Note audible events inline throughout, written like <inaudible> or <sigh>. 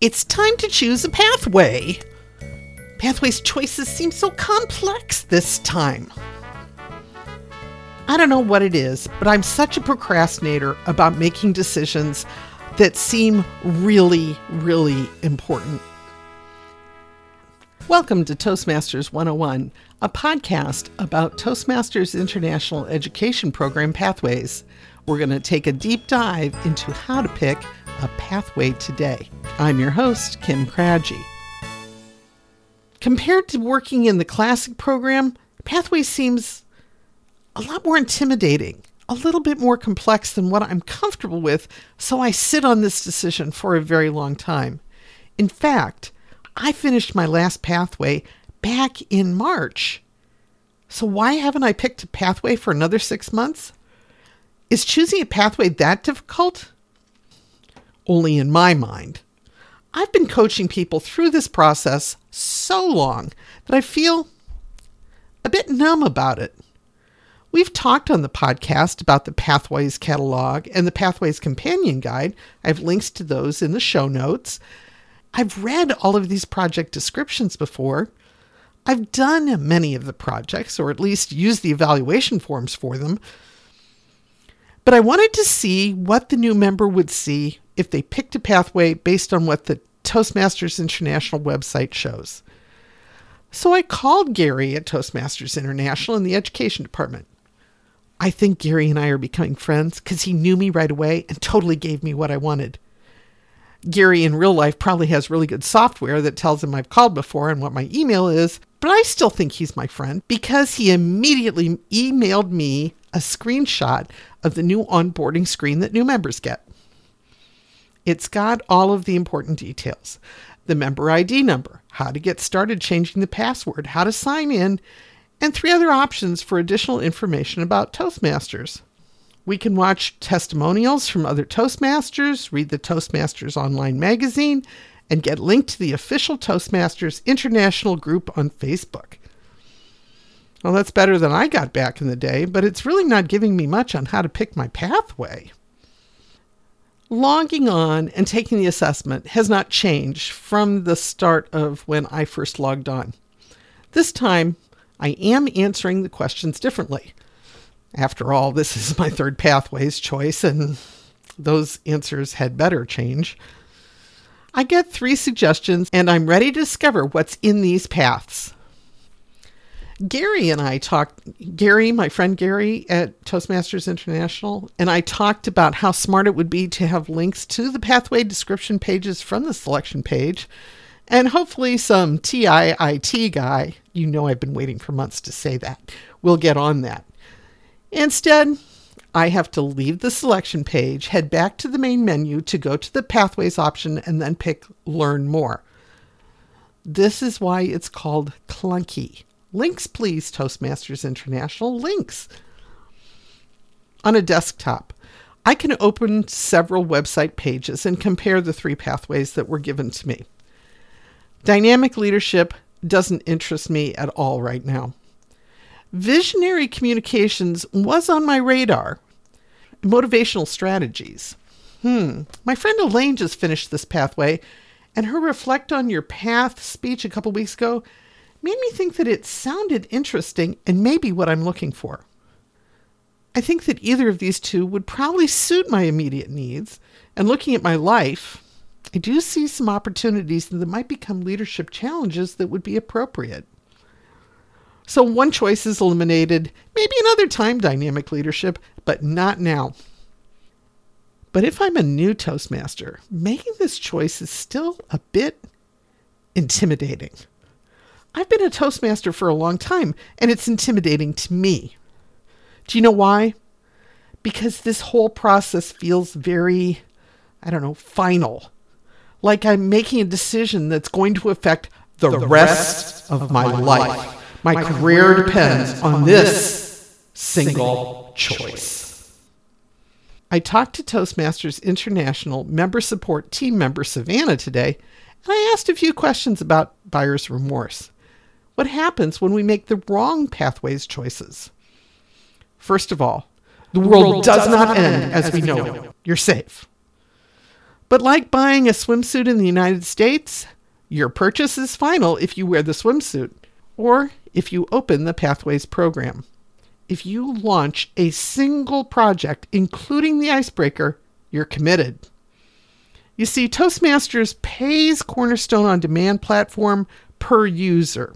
It's time to choose a pathway. Pathways choices seem so complex this time. I don't know what it is, but I'm such a procrastinator about making decisions that seem really, really important. Welcome to Toastmasters 101, a podcast about Toastmasters International Education Program pathways. We're going to take a deep dive into how to pick a pathway today. I'm your host, Kim Krajci. Compared to working in the classic program, Pathway seems a lot more intimidating, a little bit more complex than what I'm comfortable with, so I sit on this decision for a very long time. In fact, I finished my last pathway back in March. So why haven't I picked a pathway for another six months? Is choosing a pathway that difficult? Only in my mind. I've been coaching people through this process so long that I feel a bit numb about it. We've talked on the podcast about the Pathways catalog and the Pathways companion guide. I have links to those in the show notes. I've read all of these project descriptions before. I've done many of the projects, or at least used the evaluation forms for them. But I wanted to see what the new member would see if they picked a pathway based on what the Toastmasters International website shows. So I called Gary at Toastmasters International in the education department. I think Gary and I are becoming friends because he knew me right away and totally gave me what I wanted. Gary in real life probably has really good software that tells him I've called before and what my email is, but I still think he's my friend because he immediately emailed me a screenshot of the new onboarding screen that new members get. It's got all of the important details the member ID number, how to get started changing the password, how to sign in, and three other options for additional information about Toastmasters. We can watch testimonials from other Toastmasters, read the Toastmasters online magazine, and get linked to the official Toastmasters International group on Facebook. Well, that's better than I got back in the day, but it's really not giving me much on how to pick my pathway. Logging on and taking the assessment has not changed from the start of when I first logged on. This time, I am answering the questions differently. After all, this is my third pathways choice, and those answers had better change. I get three suggestions, and I'm ready to discover what's in these paths. Gary and I talked, Gary, my friend Gary at Toastmasters International, and I talked about how smart it would be to have links to the pathway description pages from the selection page. And hopefully, some TIIT guy, you know, I've been waiting for months to say that, will get on that. Instead, I have to leave the selection page, head back to the main menu to go to the Pathways option, and then pick Learn More. This is why it's called clunky. Links, please, Toastmasters International. Links. On a desktop, I can open several website pages and compare the three pathways that were given to me. Dynamic leadership doesn't interest me at all right now. Visionary communications was on my radar. Motivational strategies. Hmm. My friend Elaine just finished this pathway, and her reflect on your path speech a couple weeks ago made me think that it sounded interesting and maybe what I'm looking for. I think that either of these two would probably suit my immediate needs, and looking at my life, I do see some opportunities that might become leadership challenges that would be appropriate. So one choice is eliminated, maybe another time dynamic leadership, but not now. But if I'm a new Toastmaster, making this choice is still a bit intimidating. I've been a Toastmaster for a long time, and it's intimidating to me. Do you know why? Because this whole process feels very, I don't know, final. Like I'm making a decision that's going to affect the, the rest, rest, of, my, my life. life. My, my career, career depends on this single choice. I talked to Toastmasters International member support team member Savannah today, and I asked a few questions about buyer's remorse what happens when we make the wrong pathways choices. First of all, the world, the world does, does, not end as we know it. You're safe. But like buying a swimsuit in the United States, your purchase is final if you wear the swimsuit or if you open the Pathways program. If you launch a single project, including the icebreaker, you're committed. You see, Toastmasters pays Cornerstone on demand platform per user.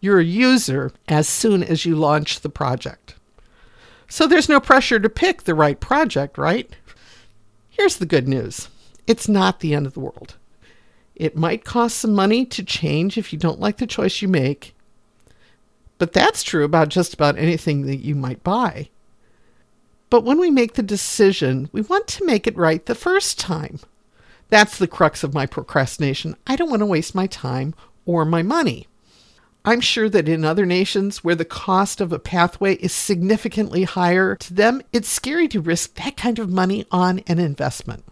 You're a user as soon as you launch the project. So there's no pressure to pick the right project, right? Here's the good news it's not the end of the world. It might cost some money to change if you don't like the choice you make, but that's true about just about anything that you might buy. But when we make the decision, we want to make it right the first time. That's the crux of my procrastination. I don't want to waste my time or my money. I'm sure that in other nations where the cost of a pathway is significantly higher, to them it's scary to risk that kind of money on an investment.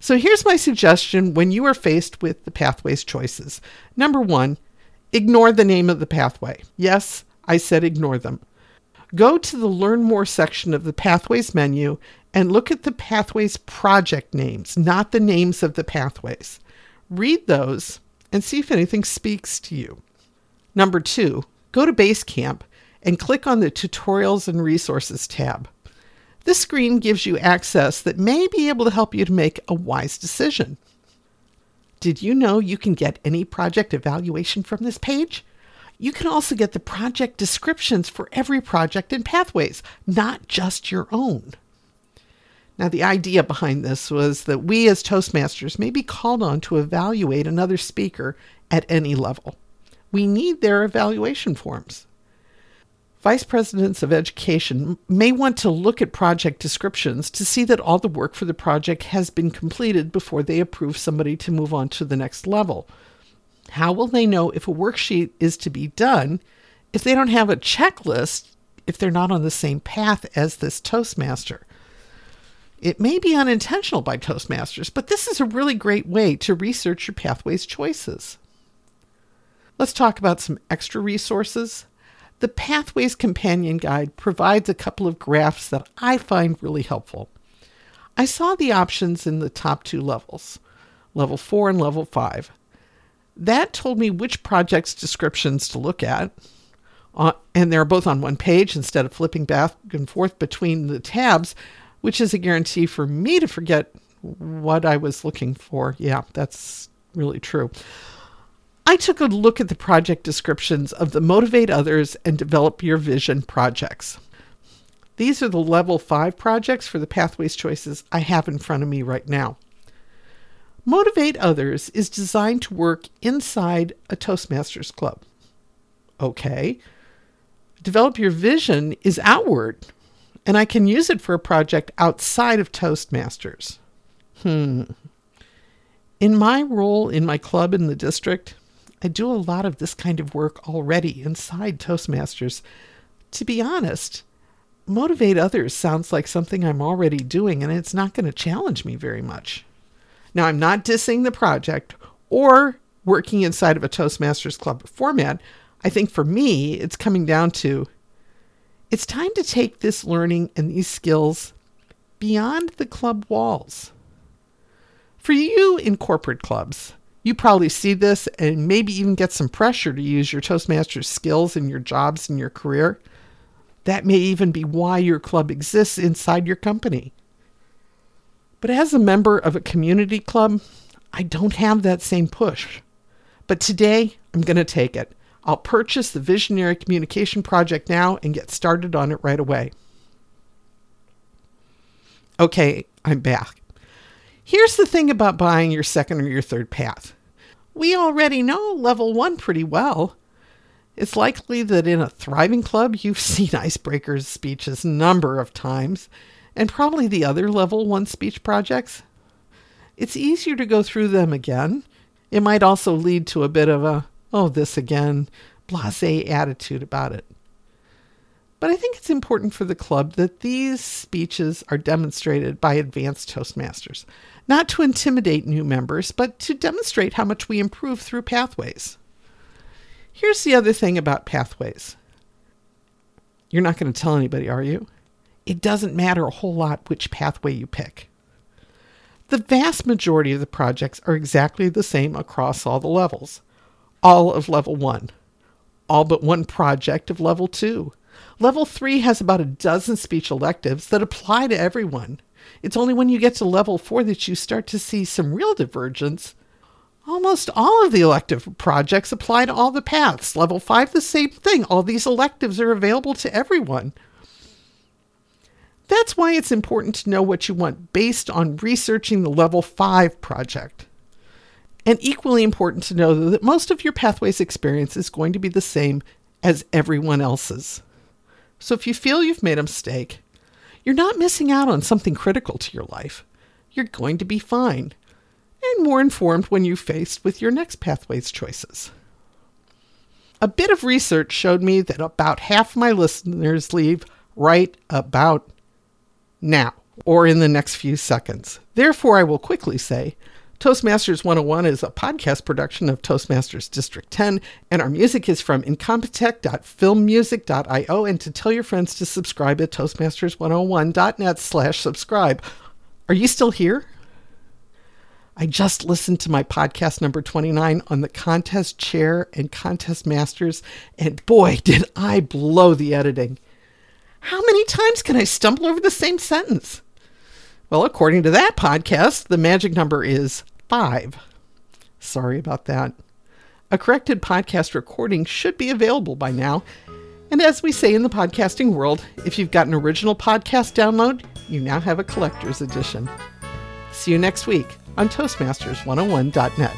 So here's my suggestion when you are faced with the pathways choices. Number one, ignore the name of the pathway. Yes, I said ignore them. Go to the Learn More section of the Pathways menu and look at the Pathways project names, not the names of the pathways. Read those and see if anything speaks to you. Number two, go to Basecamp and click on the Tutorials and Resources tab. This screen gives you access that may be able to help you to make a wise decision. Did you know you can get any project evaluation from this page? You can also get the project descriptions for every project in Pathways, not just your own. Now, the idea behind this was that we as Toastmasters may be called on to evaluate another speaker at any level. We need their evaluation forms. Vice presidents of education may want to look at project descriptions to see that all the work for the project has been completed before they approve somebody to move on to the next level. How will they know if a worksheet is to be done if they don't have a checklist if they're not on the same path as this Toastmaster? It may be unintentional by Toastmasters, but this is a really great way to research your pathways choices. Let's talk about some extra resources. The Pathways Companion Guide provides a couple of graphs that I find really helpful. I saw the options in the top two levels, level 4 and level 5. That told me which project's descriptions to look at, uh, and they're both on one page instead of flipping back and forth between the tabs, which is a guarantee for me to forget what I was looking for. Yeah, that's really true. I took a look at the project descriptions of the Motivate Others and Develop Your Vision projects. These are the level 5 projects for the Pathways choices I have in front of me right now. Motivate Others is designed to work inside a Toastmasters club. Okay. Develop Your Vision is outward, and I can use it for a project outside of Toastmasters. Hmm. In my role in my club in the district, I do a lot of this kind of work already inside Toastmasters. To be honest, motivate others sounds like something I'm already doing, and it's not going to challenge me very much. Now, I'm not dissing the project or working inside of a Toastmasters Club format. I think for me, it's coming down to it's time to take this learning and these skills beyond the club walls. For you in corporate clubs, you probably see this and maybe even get some pressure to use your Toastmasters skills in your jobs and your career. That may even be why your club exists inside your company. But as a member of a community club, I don't have that same push. But today, I'm going to take it. I'll purchase the Visionary Communication Project now and get started on it right away. Okay, I'm back. Here's the thing about buying your second or your third path. We already know level one pretty well. It's likely that in a thriving club, you've <laughs> seen icebreakers speeches a number of times, and probably the other level one speech projects. It's easier to go through them again. It might also lead to a bit of a, oh, this again, blase attitude about it. But I think it's important for the club that these speeches are demonstrated by advanced Toastmasters, not to intimidate new members, but to demonstrate how much we improve through pathways. Here's the other thing about pathways you're not going to tell anybody, are you? it doesn't matter a whole lot which pathway you pick. The vast majority of the projects are exactly the same across all the levels. All of level 1. All but one project of level 2. Level 3 has about a dozen speech electives that apply to everyone. It's only when you get to level 4 that you start to see some real divergence. Almost all of the elective projects apply to all the paths. Level 5, the same thing. All these electives are available to everyone. That's why it's important to know what you want based on researching the level 5 project. And equally important to know that most of your pathways experience is going to be the same as everyone else's. So if you feel you've made a mistake, you're not missing out on something critical to your life. You're going to be fine and more informed when you're faced with your next pathways choices. A bit of research showed me that about half my listeners leave right about now or in the next few seconds. Therefore, I will quickly say Toastmasters 101 is a podcast production of Toastmasters District 10, and our music is from incompetech.filmmusic.io, and to tell your friends to subscribe at toastmasters101.net slash subscribe. Are you still here? I just listened to my podcast number 29 on the contest chair and contest masters, and boy, did I blow the editing. How many times can I stumble over the same sentence? Well, according to that podcast, the magic number is five. Sorry about that. A corrected podcast recording should be available by now. And as we say in the podcasting world, if you've got an original podcast download, you now have a collector's edition. See you next week on Toastmasters101.net.